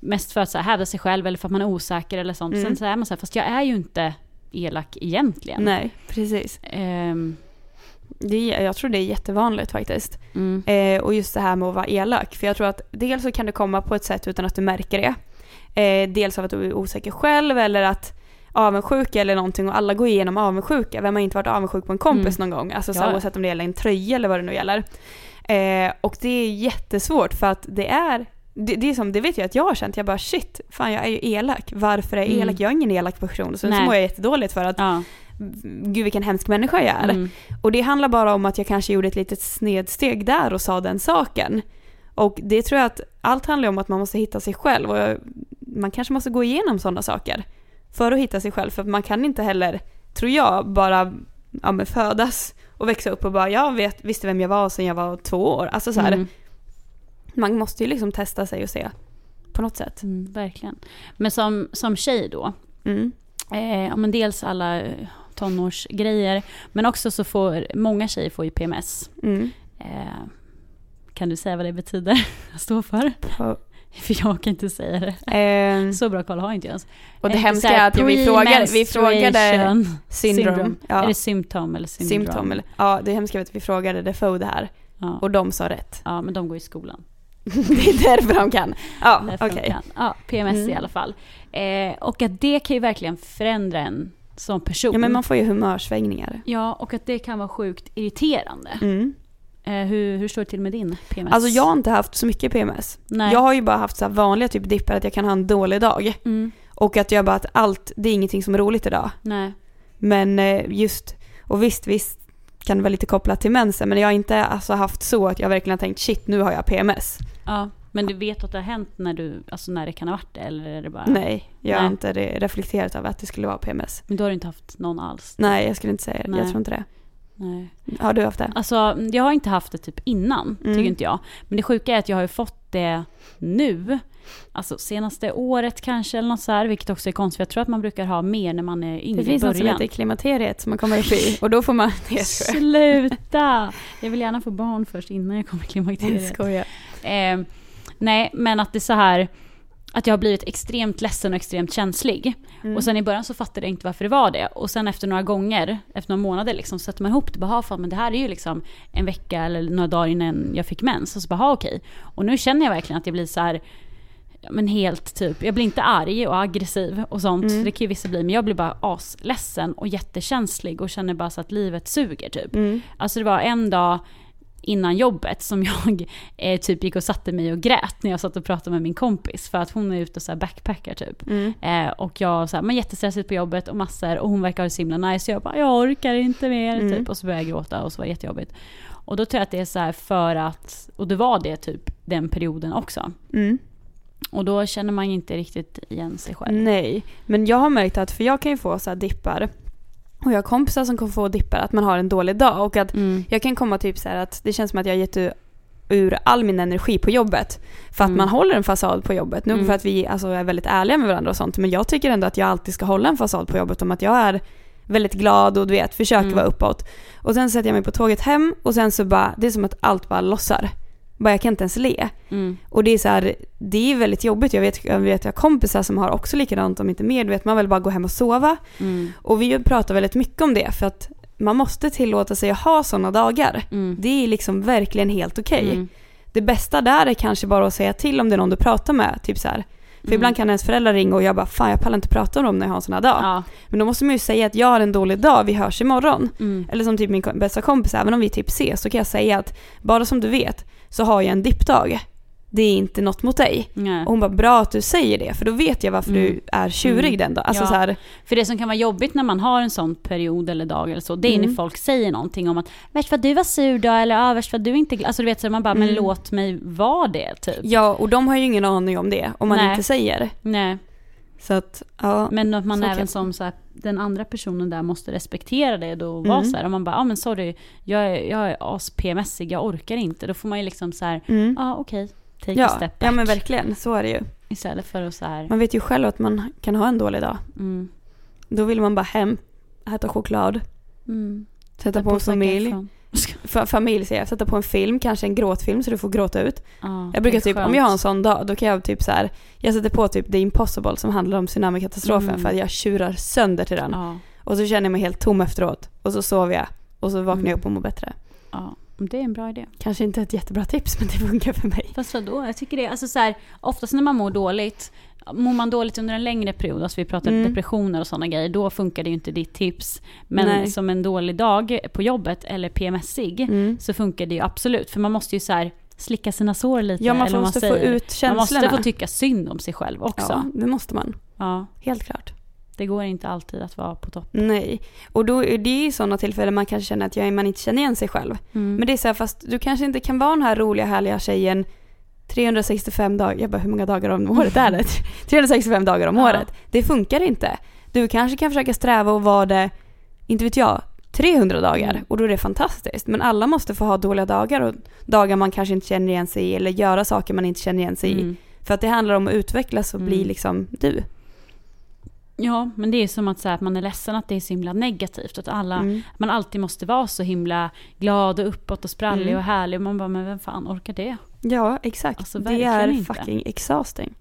Mest för att så här, hävda sig själv eller för att man är osäker eller sånt. Mm. Sen så är man så här, fast jag är ju inte elak egentligen. Nej, precis. Ehm, Det, jag tror det är jättevanligt faktiskt. mm, Eh, och just det här med att vara elak. För jag tror att dels så kan det komma på ett sätt utan att du märker det. Eh, dels av att du är osäker själv eller att avundsjuka eller någonting och alla går igenom avundsjuka. Vem har inte varit avundsjuk på en kompis någon gång? Alltså Ja. oavsett om det gäller en tröja eller vad det nu gäller. Eh, och det är jättesvårt för att det är det, det är som, det vet jag att jag har känt, jag bara shit, fan jag är ju elak. Varför är jag Mm. elak? Jag är ingen elak person. Så, Nej. mår jag jättedåligt för att, ja, gud vilken hemsk människa jag är. mm, Och det handlar bara om att jag kanske gjorde ett litet snedsteg där och sa den saken. Och det tror jag att allt handlar om att man måste hitta sig själv och jag, man kanske måste gå igenom sådana saker för att hitta sig själv. För man kan inte heller, tror jag, bara ja, födas och växa upp och bara jag vet, visste vem jag var sedan jag var två år. Alltså så här, mm, man måste ju liksom testa sig och se på något sätt. mm, verkligen. Men som, som tjej då, Mm. Eh, ja, men dels alla tonårsgrejer, men också så får många tjejer får ju PMS. Mm. Eh, kan du säga vad det betyder? Står för? På, För jag kan inte säga det. ehm, Så bra koll har inte jag ens. och det Eh, hemska är att vi frågade, vi frågade syndrom. syndrom. Ja. Är det symptom eller syndrom? Symptom. Eller, ja, det hemska är att vi frågade Defoe det här Ja. och de sa rätt. ja, men de går i skolan. det är därför de kan. Ja, okej. kan. Ja, PMS i Mm. alla fall. Eh, och att det kan ju verkligen förändra en som person. Ja, men man får ju humörsvängningar. Ja, och att det kan vara sjukt irriterande. Mm. Eh, hur, hur står det till med din PMS? Alltså jag har inte haft så mycket PMS. Nej. Jag har ju bara haft så vanliga typ dippar att jag kan ha en dålig dag. Mm, Och att jag bara att allt, det är ingenting som är roligt idag. nej. Men eh, just, och visst, visst kan vara lite kopplat till mensen men jag har inte alltså haft så att jag verkligen har tänkt shit nu har jag PMS. Ja, men du vet att det har hänt när, du, alltså när det kan ha varit det? Eller är det bara... Nej, jag har inte re- reflekterat över att det skulle vara PMS. Men då har du inte haft någon alls? Nej, jag skulle inte säga det. Nej. Jag tror inte det. Nej. Har du haft det? Alltså, jag har inte haft det typ innan, Mm. tycker inte jag. Men det sjuka är att jag har ju fått det nu. Alltså senaste året kanske eller något så här, vilket också är konstigt. för Jag tror att man brukar ha mer när man är yngre Det finns något som heter klimakteriet som man kommer upp i och då får man... Jag. Sluta! Jag vill gärna få barn först innan jag kommer i Jag klimakteriet. skojar. Eh, nej, men att det är så här att jag har blivit extremt ledsen och extremt känslig. Mm. Och sen i början så fattade jag inte varför det var det. Och sen efter några gånger, efter några månader liksom, sätter man ihop det. Bara, "Ha, fan, men det här är ju liksom en vecka eller några dagar innan jag fick mens. Och så bara, "Ha, okej. Och nu känner jag verkligen att jag blir så här, ja, men helt typ, jag blir inte arg och aggressiv och sånt. Mm. Det kan ju vissa bli. Men jag blir bara asledsen och jättekänslig och känner bara så att livet suger typ. Mm. Alltså det var en dag innan jobbet som jag eh, typ gick och satte mig och grät när jag satt och pratade med min kompis. För att hon är ute och så här backpackar typ. Mm. Eh, och jag så här, men jättestressigt på jobbet och massor och hon verkar ha det så himla nice. Så jag bara, jag orkar inte mer Mm. typ. Och så började jag gråta och så var det jättejobbigt. Och då tror jag att det är så här för att, och det var det typ den perioden också. Mm. Och då känner man inte riktigt igen sig själv. Nej, men jag har märkt att, för jag kan ju få så här dippar och jag har kompisar som kan få dippar att man har en dålig dag och att Mm. jag kan komma typ så här att det känns som att jag har gett ur all min energi på jobbet. För att Mm. man håller en fasad på jobbet. Nog Mm. för att vi alltså, är väldigt ärliga med varandra och sånt. Men jag tycker ändå att jag alltid ska hålla en fasad på jobbet om att jag är väldigt glad och du vet, försöker Mm. vara uppåt. Och sen sätter jag mig på tåget hem och sen så bara, det är som att allt bara lossar. Bara jag kan inte ens le. Mm. Och det är så här, det är väldigt jobbigt. Jag vet, jag vet jag har kompisar som har också likadant, om inte mer. Du vet, man vill bara gå hem och sova. Mm. Och vi pratar väldigt mycket om det för att man måste tillåta sig att ha sådana dagar. Mm. Det är liksom verkligen helt okej. Mm. Det bästa där är kanske bara att säga till om det är någon du pratar med. Typ så här. För Mm. ibland kan ens föräldrar ringa och jag bara fan jag pallar inte prata om dem när jag har en sån här dag. Ja. Men då måste man ju säga att jag har en dålig dag, vi hörs imorgon. Mm. Eller som typ min bästa kompis, även om vi typ ses så kan jag säga att bara som du vet så har jag en dippdag. Det är inte något mot dig. Nej. Och hon bara bra att du säger det för då vet jag varför Mm. du är tjurig Mm. den dagen. Alltså Ja. så här, För det som kan vara jobbigt när man har en sån period eller dag eller så, det är Mm. när folk säger någonting om att värst vad du var sur då eller ja, värst vad du inte. Alltså du vet så man bara, men Mm. låt mig vara det typ. ja och de har ju ingen aning om det om man Nej. inte säger. Nej, Så att ja. men att man även kan- som så här, den andra personen där måste respektera det då och vara Mm. så här, om man bara, ja men sorry, jag är, jag är as-PMSig, jag orkar inte. Då får man ju liksom så här, Mm. ja okej, take a step back. ja men verkligen, så är det ju. Istället för att så här, Man vet ju själv att man kan ha en dålig dag. mm, Då vill man bara hem, äta choklad, mm, sätta på en säkra familj. ifrån. Fa- familj säger jag, sätta på en film, kanske en gråtfilm så du får gråta ut. Ja, Jag brukar typ, om jag har en skönt. sån dag, då kan jag typ så här, jag sätter på typ The Impossible som handlar om tsunamikatastrofen Mm. för att jag tjurar sönder till den. Ja, Och så känner jag mig helt tom efteråt. Och så sover jag. Och så vaknar Mm. jag upp och mår bättre. ja, det är en bra idé. Kanske inte ett jättebra tips men det funkar för mig. Fast vadå? Jag tycker det, alltså så här, oftast när man mår dåligt, mår man dåligt under en längre period, alltså vi pratar Mm. depressioner och sådana grejer, då funkar det ju inte ditt tips. Men Nej. som en dålig dag på jobbet eller PMSig Mm. så funkar det ju absolut. För man måste ju så här slicka sina sår lite. Ja, man eller måste få säger. ut Man känslorna. måste få tycka synd om sig själv också. Ja, det måste man. Ja, Helt klart. det går inte alltid att vara på topp. Nej. Och då är det i sådana tillfällen man kanske känner att jag, man inte känner igen sig själv. Mm. Men det är så här, fast du kanske inte kan vara den här roliga härliga tjejen 365 dagar, jag bara hur många dagar om året är det? 365 dagar om Ja. året. Det funkar inte. Du kanske kan försöka sträva och vara det, inte vet jag, 300 dagar Mm. och då är det fantastiskt. Men alla måste få ha dåliga dagar och dagar man kanske inte känner igen sig i eller göra saker man inte känner igen sig i. Mm. För att det handlar om att utvecklas och bli Mm. liksom du. Ja, men det är som att, så här, att man är ledsen att det är så himla negativt. Att alla, Mm. man alltid måste vara så himla glad och uppåt och sprallig Mm. och härlig. Och man bara, men vem fan orkar det? Ja, exakt. Alltså, det är inte. fucking exhausting.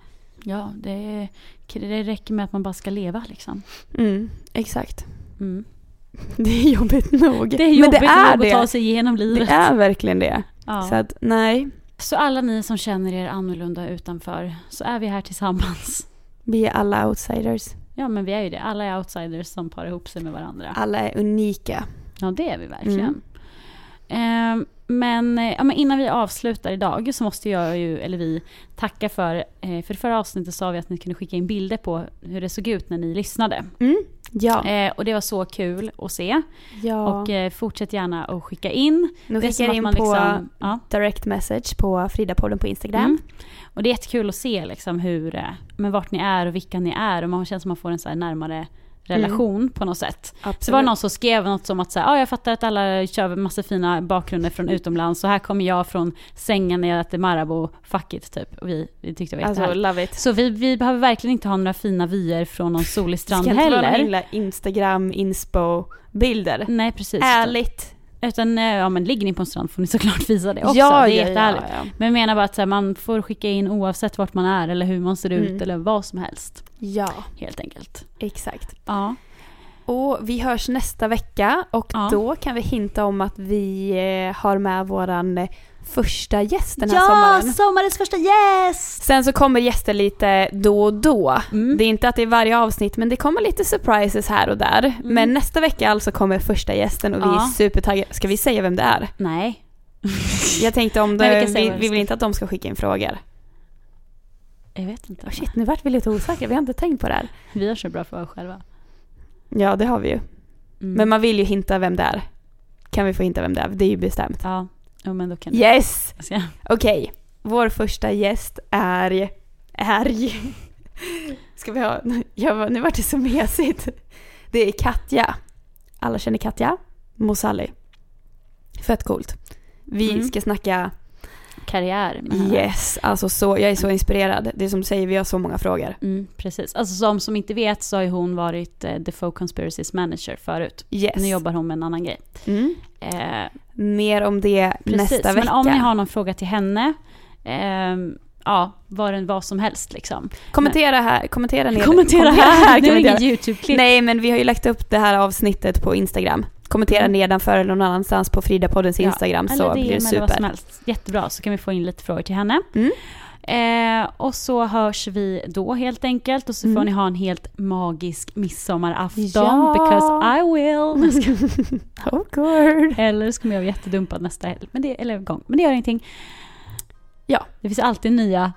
Ja, det, det räcker med att man bara ska leva liksom. Mm, exakt. Mm. Det är jobbigt nog. Det är jobbigt Men det är nog att ta sig igenom livet. Det är verkligen det. ja. Så att nej, Så alla ni som känner er annorlunda utanför, så är vi här tillsammans. vi är alla outsiders. Ja, men vi är ju det. Alla är outsiders som parar ihop sig med varandra. Alla är unika. Ja, det är vi verkligen. Mm. Ehm, men, eh, ja, men innan vi avslutar idag så måste jag ju, eller vi, tacka för, eh, för förra avsnittet sa vi att ni kunde skicka in bilder på hur det såg ut när ni lyssnade. Mm. Ja. Eh, och det var så kul att se. ja. Och eh, fortsätt gärna att skicka in. nu skickar jag in man på liksom- ja. direct message på Fridapodden på Instagram. Mm. Och det är jättekul att se liksom hur, eh, men vart ni är och vilka ni är. Och man känns som att man får en så här närmare relation på något sätt. Absolut. Så var det någon som skrev något som att säga, ah, jag fattar att alla kör massa fina bakgrunder från utomlands. Så här kommer jag från sängen när jag äter Marabou, fuck it typ. Och vi, vi tyckte det var Alltså, love it. Så vi, vi behöver verkligen inte ha några fina vyer från någon solig strand Ska inte vara några heller. himla Instagram, inspo-bilder. Nej precis. Ärligt. Utan, eh, ja men ligger ni på en strand får ni såklart visa det också. Ja, det är ja, jättehärligt. ja, ja. Men jag menar bara att så här, man får skicka in oavsett vart man är eller hur man ser ut Mm. eller vad som helst. Ja, Helt enkelt. exakt. Ja. Och vi hörs nästa vecka och då kan vi hinta om att vi eh, har med våran eh, första gäst den här sommaren. sommarens första gäst! Sen så kommer gäster lite då och då. Mm. Det är inte att det är varje avsnitt men det kommer lite surprises här och där. Men nästa vecka alltså kommer första gästen och vi är Mm. Ja. supertaggade. Ska vi säga vem det är? Nej. Jag tänkte om det, vi, vi vi vill inte att de ska skicka in frågor. Jag vet inte. Oh shit, nu vart vi lite osäkra. Vi har inte tänkt på det här. Vi har så bra för oss själva. Ja, det har vi ju. Mm. Men man vill ju hinta vem det är. Kan vi få hinta vem det är? Det är ju bestämt. Ja, jo, men då kan du. Yes! Okej, vår första gäst är... är... Ska vi ha... Jag, var- nu vart det så mesigt. Det är Katja. Alla känner Katja. Mosalli. Fett coolt. Vi Mm. ska snacka... Karriär. Yes, alltså så, jag är så inspirerad. Det är som du säger, vi har så många frågor. Mm, precis. Alltså som, som inte vet så har hon varit eh, Defoe Conspiracies manager förut. Yes. Nu jobbar hon med en annan grej. Mm. Eh, Mer om det precis. nästa vecka. Men om ni har någon fråga till henne, ehm, ja, vad, den, vad som helst liksom. Kommentera här, kommentera ner. Kommentera här, det är kommentera. inget YouTube-klipp. Nej, men vi har ju lagt upp det här avsnittet på Instagram. Kommentera Mm. nedanför eller någon annanstans på Fridapoddens Ja, Instagram så blir det eller vad som super. helst. Jättebra, så kan vi få in lite frågor till henne. Mm. Eh, och så hörs vi då helt enkelt och så får Mm. ni ha en helt magisk midsommarafton Ja. because I will. Oh god. eller så kommer jag vara jättedumpad nästa helg. Men det, eller gång. Men det gör ingenting. Ja. Det finns alltid nya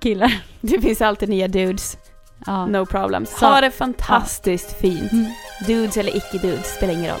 killar. Det finns alltid nya dudes. Ja, No problems. Så- Ha det fantastiskt fint. Mm. Dudes eller icke-dudes spelar ingen roll.